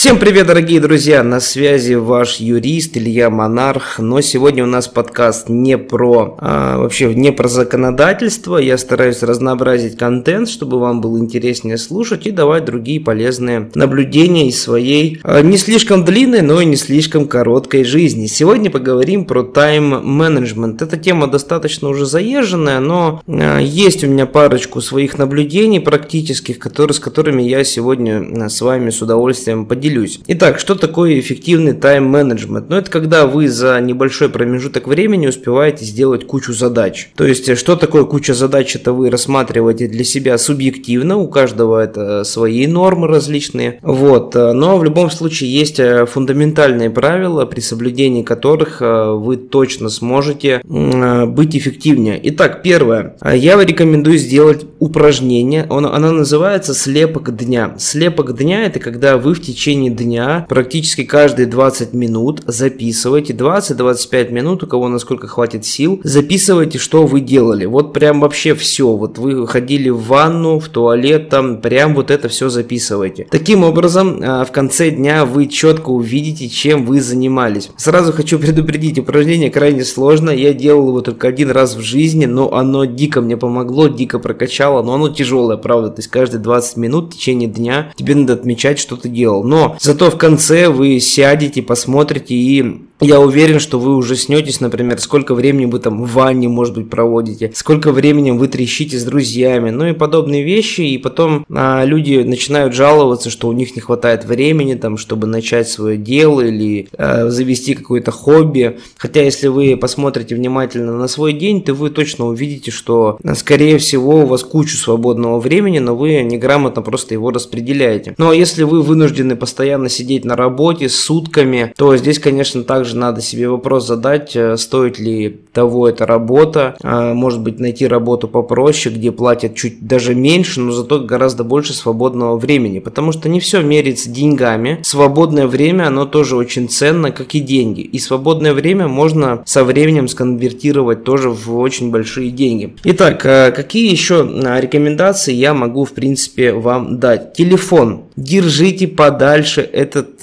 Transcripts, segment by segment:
Всем привет, дорогие друзья! На связи ваш юрист Илья Монарх. Но сегодня у нас подкаст не про а, вообще не про законодательство. Я стараюсь разнообразить контент, чтобы вам было интереснее слушать и давать другие полезные наблюдения из своей а, не слишком длинной, но и не слишком короткой жизни. Сегодня поговорим про тайм-менеджмент. Эта тема достаточно уже заезженная, но а, есть у меня парочку своих наблюдений практических, которые, с которыми я сегодня а, с вами с удовольствием поделюсь поделюсь. Итак, что такое эффективный тайм-менеджмент? Ну, это когда вы за небольшой промежуток времени успеваете сделать кучу задач. То есть, что такое куча задач, это вы рассматриваете для себя субъективно, у каждого это свои нормы различные. Вот. Но в любом случае есть э, фундаментальные правила, при соблюдении которых э, вы точно сможете э, быть эффективнее. Итак, первое. Я рекомендую сделать упражнение. Оно называется слепок дня. Слепок дня это когда вы в течение течение дня практически каждые 20 минут записывайте, 20-25 минут, у кого насколько хватит сил, записывайте, что вы делали. Вот прям вообще все. Вот вы ходили в ванну, в туалет, там прям вот это все записывайте. Таким образом, а, в конце дня вы четко увидите, чем вы занимались. Сразу хочу предупредить, упражнение крайне сложно. Я делал его только один раз в жизни, но оно дико мне помогло, дико прокачало, но оно тяжелое, правда. То есть каждые 20 минут в течение дня тебе надо отмечать, что ты делал. Но зато в конце вы сядете, посмотрите и я уверен, что вы уже снетесь, например, сколько времени вы там в ванне, может быть, проводите, сколько времени вы трещите с друзьями, ну и подобные вещи, и потом а, люди начинают жаловаться, что у них не хватает времени, там, чтобы начать свое дело или а, завести какое-то хобби. Хотя, если вы посмотрите внимательно на свой день, то вы точно увидите, что, скорее всего, у вас кучу свободного времени, но вы неграмотно просто его распределяете. Ну а если вы вынуждены постоянно сидеть на работе сутками, то здесь, конечно, также также надо себе вопрос задать, э, стоит ли того эта работа. А, может быть, найти работу попроще, где платят чуть даже меньше, но зато гораздо больше свободного времени. Потому что не все мерится деньгами. Свободное время, оно тоже очень ценно, как и деньги. И свободное время можно со временем сконвертировать тоже в очень большие деньги. Итак, э, какие еще э, рекомендации я могу, в принципе, вам дать? Телефон. Держите подальше этот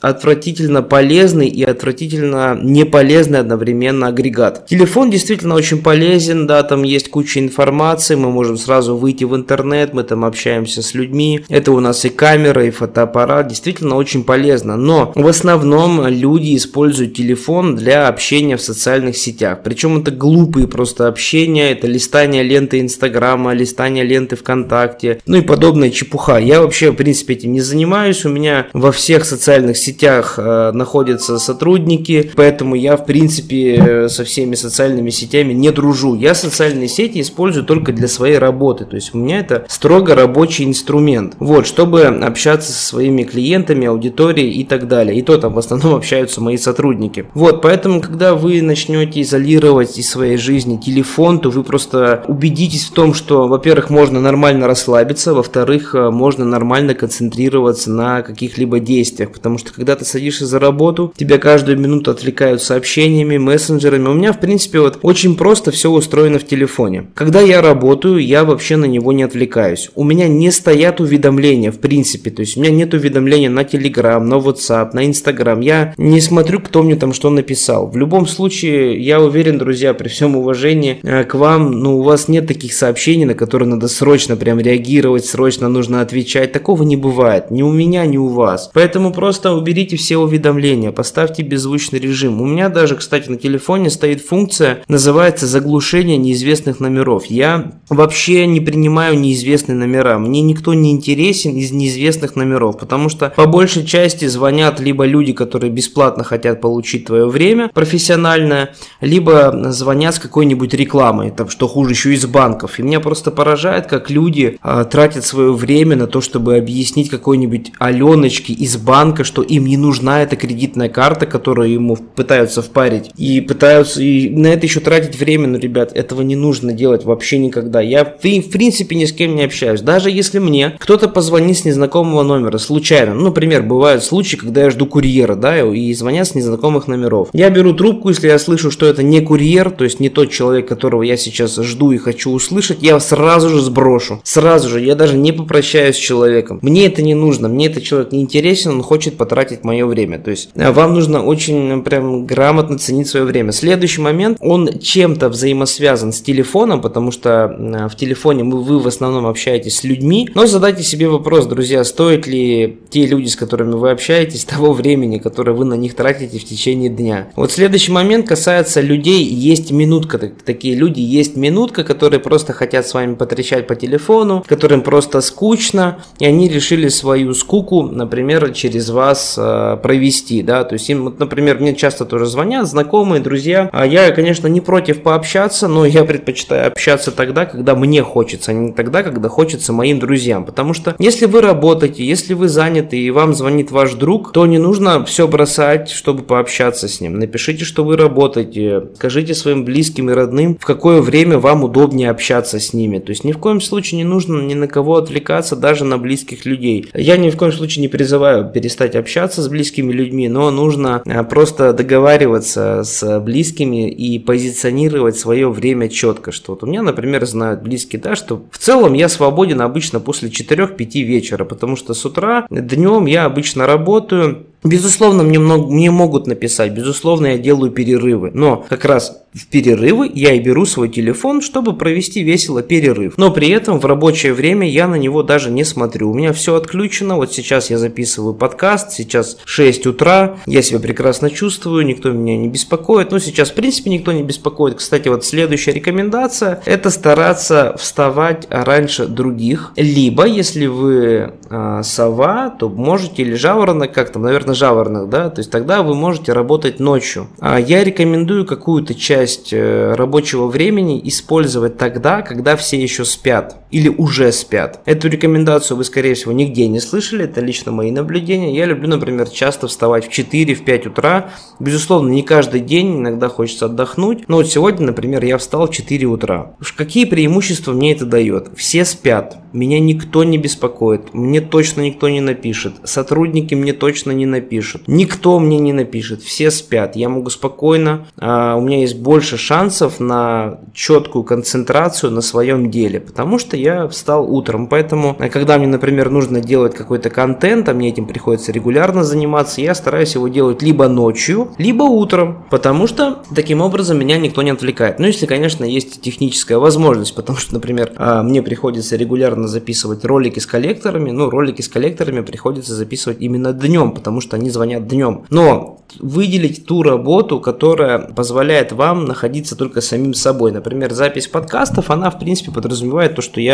отвратительно полезный и отвратительно неполезный одновременно агрегат. Телефон действительно очень полезен, да, там есть куча информации, мы можем сразу выйти в интернет, мы там общаемся с людьми, это у нас и камера, и фотоаппарат, действительно очень полезно, но в основном люди используют телефон для общения в социальных сетях, причем это глупые просто общения, это листание ленты Инстаграма, листание ленты ВКонтакте, ну и подобная чепуха. Я вообще, в принципе, этим не занимаюсь, у меня во всех социальных сетях сетях э, находятся сотрудники, поэтому я, в принципе, э, со всеми социальными сетями не дружу. Я социальные сети использую только для своей работы, то есть у меня это строго рабочий инструмент. Вот, чтобы общаться со своими клиентами, аудиторией и так далее. И то там в основном общаются мои сотрудники. Вот, поэтому, когда вы начнете изолировать из своей жизни телефон, то вы просто убедитесь в том, что, во-первых, можно нормально расслабиться, во-вторых, э, можно нормально концентрироваться на каких-либо действиях, потому что когда ты садишься за работу, тебя каждую минуту отвлекают сообщениями, мессенджерами. У меня, в принципе, вот очень просто все устроено в телефоне. Когда я работаю, я вообще на него не отвлекаюсь. У меня не стоят уведомления, в принципе. То есть у меня нет уведомления на Telegram, на WhatsApp, на Instagram. Я не смотрю, кто мне там что написал. В любом случае, я уверен, друзья, при всем уважении э, к вам, ну, у вас нет таких сообщений, на которые надо срочно прям реагировать, срочно нужно отвечать. Такого не бывает. Ни у меня, ни у вас. Поэтому просто уберите все уведомления, поставьте беззвучный режим. У меня даже, кстати, на телефоне стоит функция, называется заглушение неизвестных номеров. Я вообще не принимаю неизвестные номера. Мне никто не интересен из неизвестных номеров, потому что по большей части звонят либо люди, которые бесплатно хотят получить твое время профессиональное, либо звонят с какой-нибудь рекламой, там, что хуже еще из банков. И меня просто поражает, как люди а, тратят свое время на то, чтобы объяснить какой-нибудь Аленочке из банка, что им не нужна эта кредитная карта, которую ему пытаются впарить, и пытаются и на это еще тратить время, ну, ребят, этого не нужно делать вообще никогда. Я, в принципе, ни с кем не общаюсь. Даже если мне кто-то позвонит с незнакомого номера, случайно, ну, например, бывают случаи, когда я жду курьера, да, и звонят с незнакомых номеров. Я беру трубку, если я слышу, что это не курьер, то есть не тот человек, которого я сейчас жду и хочу услышать, я сразу же сброшу. Сразу же, я даже не попрощаюсь с человеком. Мне это не нужно, мне этот человек не интересен, он хочет потратить мое время. То есть э, вам нужно очень прям грамотно ценить свое время. Следующий момент, он чем-то взаимосвязан с телефоном, потому что э, в телефоне вы в основном общаетесь с людьми, но задайте себе вопрос, друзья, стоит ли те люди, с которыми вы общаетесь, того времени, которое вы на них тратите в течение дня. Вот следующий момент касается людей, есть минутка, такие люди, есть минутка, которые просто хотят с вами потрещать по телефону, которым просто скучно, и они решили свою скуку, например, через вас э, провести, да, то есть им, вот, например, мне часто тоже звонят знакомые, друзья, а я, конечно, не против пообщаться, но я предпочитаю общаться тогда, когда мне хочется, а не тогда, когда хочется моим друзьям, потому что если вы работаете, если вы заняты и вам звонит ваш друг, то не нужно все бросать, чтобы пообщаться с ним. Напишите, что вы работаете, скажите своим близким и родным, в какое время вам удобнее общаться с ними. То есть ни в коем случае не нужно ни на кого отвлекаться, даже на близких людей. Я ни в коем случае не призываю перестать общаться с близкими людьми, но нужно а, просто договариваться с близкими и позиционировать свое время четко. Что вот у меня, например, знают близкие, да, что в целом я свободен обычно после 4-5 вечера, потому что с утра, днем я обычно работаю, Безусловно, мне, много, мне могут написать, безусловно, я делаю перерывы, но как раз в перерывы я и беру свой телефон, чтобы провести весело перерыв. Но при этом в рабочее время я на него даже не смотрю. У меня все отключено. Вот сейчас я записываю подкаст, сейчас 6 утра, я себя прекрасно чувствую, никто меня не беспокоит. Ну, сейчас, в принципе, никто не беспокоит. Кстати, вот следующая рекомендация – это стараться вставать раньше других. Либо, если вы э, сова, то можете, или жаворонок, как там, наверное, жаворонок, да, то есть тогда вы можете работать ночью. А я рекомендую какую-то часть часть э, рабочего времени использовать тогда, когда все еще спят или уже спят. Эту рекомендацию вы, скорее всего, нигде не слышали, это лично мои наблюдения. Я люблю, например, часто вставать в 4-5 утра. Безусловно, не каждый день, иногда хочется отдохнуть. Но вот сегодня, например, я встал в 4 утра. Какие преимущества мне это дает? Все спят, меня никто не беспокоит, мне точно никто не напишет, сотрудники мне точно не напишут, никто мне не напишет, все спят, я могу спокойно, а, у меня есть больше шансов на четкую концентрацию на своем деле, потому что я встал утром. Поэтому, э, когда мне, например, нужно делать какой-то контент, а мне этим приходится регулярно заниматься, я стараюсь его делать либо ночью, либо утром, потому что таким образом меня никто не отвлекает. Ну, если, конечно, есть техническая возможность, потому что, например, а, мне приходится регулярно записывать ролики с коллекторами, ну, ролики с коллекторами приходится записывать именно днем, потому что они звонят днем. Но выделить ту работу, которая позволяет вам находиться только самим собой. Например, запись подкастов, она, в принципе, подразумевает то, что я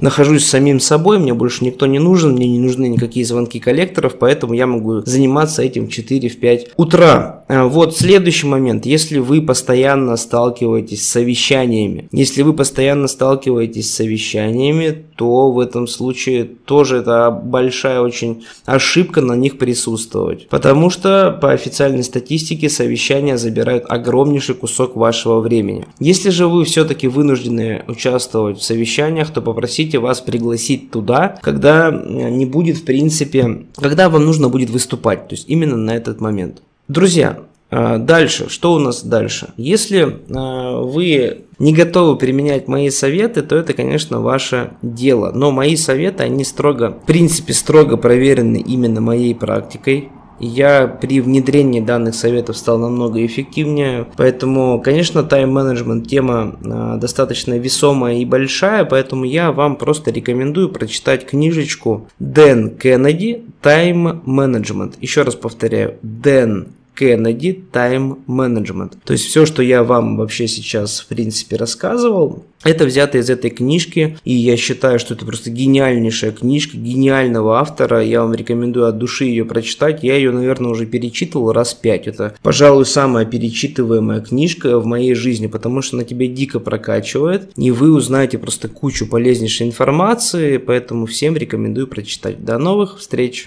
нахожусь с самим собой, мне больше никто не нужен, мне не нужны никакие звонки коллекторов, поэтому я могу заниматься этим в 4-5 утра. А, вот следующий момент. Если вы постоянно сталкиваетесь с совещаниями, если вы постоянно сталкиваетесь с совещаниями, то в этом случае тоже это большая очень ошибка на них присутствовать. Потому что по официальной статистике совещания забирают огромнейший кусок вашего времени. Если же вы все-таки вынуждены участвовать в совещаниях, то попросите вас пригласить туда, когда не будет в принципе, когда вам нужно будет выступать, то есть именно на этот момент. Друзья, а, дальше, что у нас дальше? Если а, вы не готовы применять мои советы, то это, конечно, ваше дело. Но мои советы, они строго, в принципе, строго проверены именно моей практикой. Я при внедрении данных советов стал намного эффективнее. Поэтому, конечно, тайм-менеджмент тема а, достаточно весомая и большая, поэтому я вам просто рекомендую прочитать книжечку Дэн Кеннеди «Тайм менеджмент». Еще раз повторяю, Дэн Kennedy Time Management. То есть все, что я вам вообще сейчас в принципе рассказывал, это взято из этой книжки, и я считаю, что это просто гениальнейшая книжка гениального автора. Я вам рекомендую от души ее прочитать. Я ее, наверное, уже перечитывал раз пять. Это, пожалуй, самая перечитываемая книжка в моей жизни, потому что она тебя дико прокачивает, и вы узнаете просто кучу полезнейшей информации, поэтому всем рекомендую прочитать. До новых встреч!